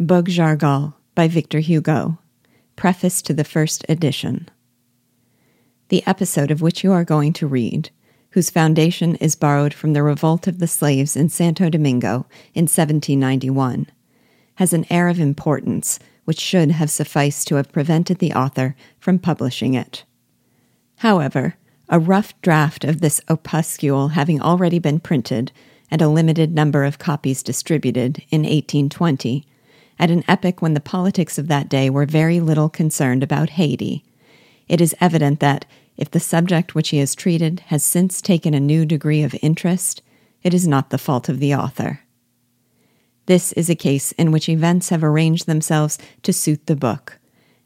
Bug-Jargal by Victor Hugo. Preface to the first edition. The episode of which you are going to read, whose foundation is borrowed from the revolt of the slaves in Santo Domingo in 1791, has an air of importance which should have sufficed to have prevented the author from publishing it. However, a rough draft of this opuscule having already been printed and a limited number of copies distributed in 1820, at an epoch when the politics of that day were very little concerned about Haiti. It is evident that, if the subject which he has treated has since taken a new degree of interest, it is not the fault of the author. This is a case in which events have arranged themselves to suit the book,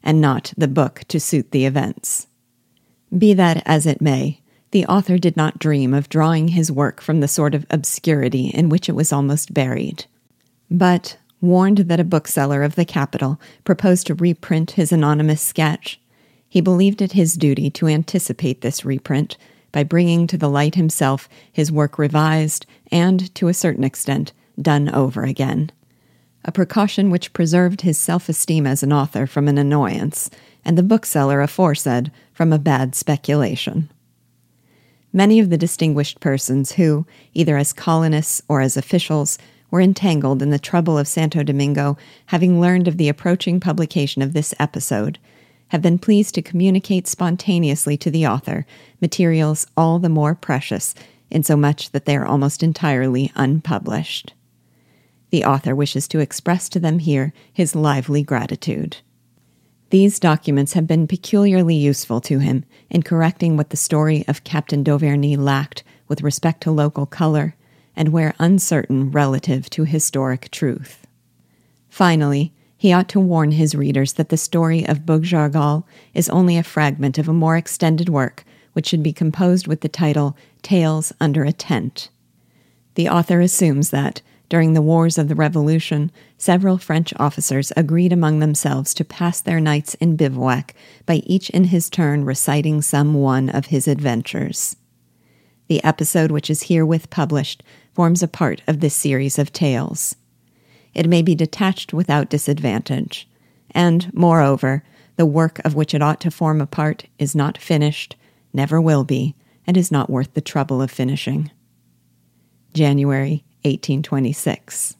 and not the book to suit the events. Be that as it may, the author did not dream of drawing his work from the sort of obscurity in which it was almost buried. But, warned that a bookseller of the capital proposed to reprint his anonymous sketch, he believed it his duty to anticipate this reprint by bringing to the light himself his work revised and, to a certain extent, done over again. A precaution which preserved his self esteem as an author from an annoyance, and the bookseller aforesaid from a bad speculation. Many of the distinguished persons who, either as colonists or as officials, were entangled in the trouble of Santo Domingo, having learned of the approaching publication of this episode, have been pleased to communicate spontaneously to the author materials all the more precious, insomuch that they are almost entirely unpublished. The author wishes to express to them here his lively gratitude. These documents have been peculiarly useful to him in correcting what the story of Captain d'Auverney lacked with respect to local color and where uncertain relative to historic truth. Finally, he ought to warn his readers that the story of Bug-Jargal is only a fragment of a more extended work which should be composed with the title Tales Under a Tent. The author assumes that, during the wars of the Revolution, several French officers agreed among themselves to pass their nights in bivouac by each in his turn reciting some one of his adventures. The episode which is herewith published forms a part of this series of tales. It may be detached without disadvantage, and, moreover, the work of which it ought to form a part is not finished, never will be, and is not worth the trouble of finishing. January 1826.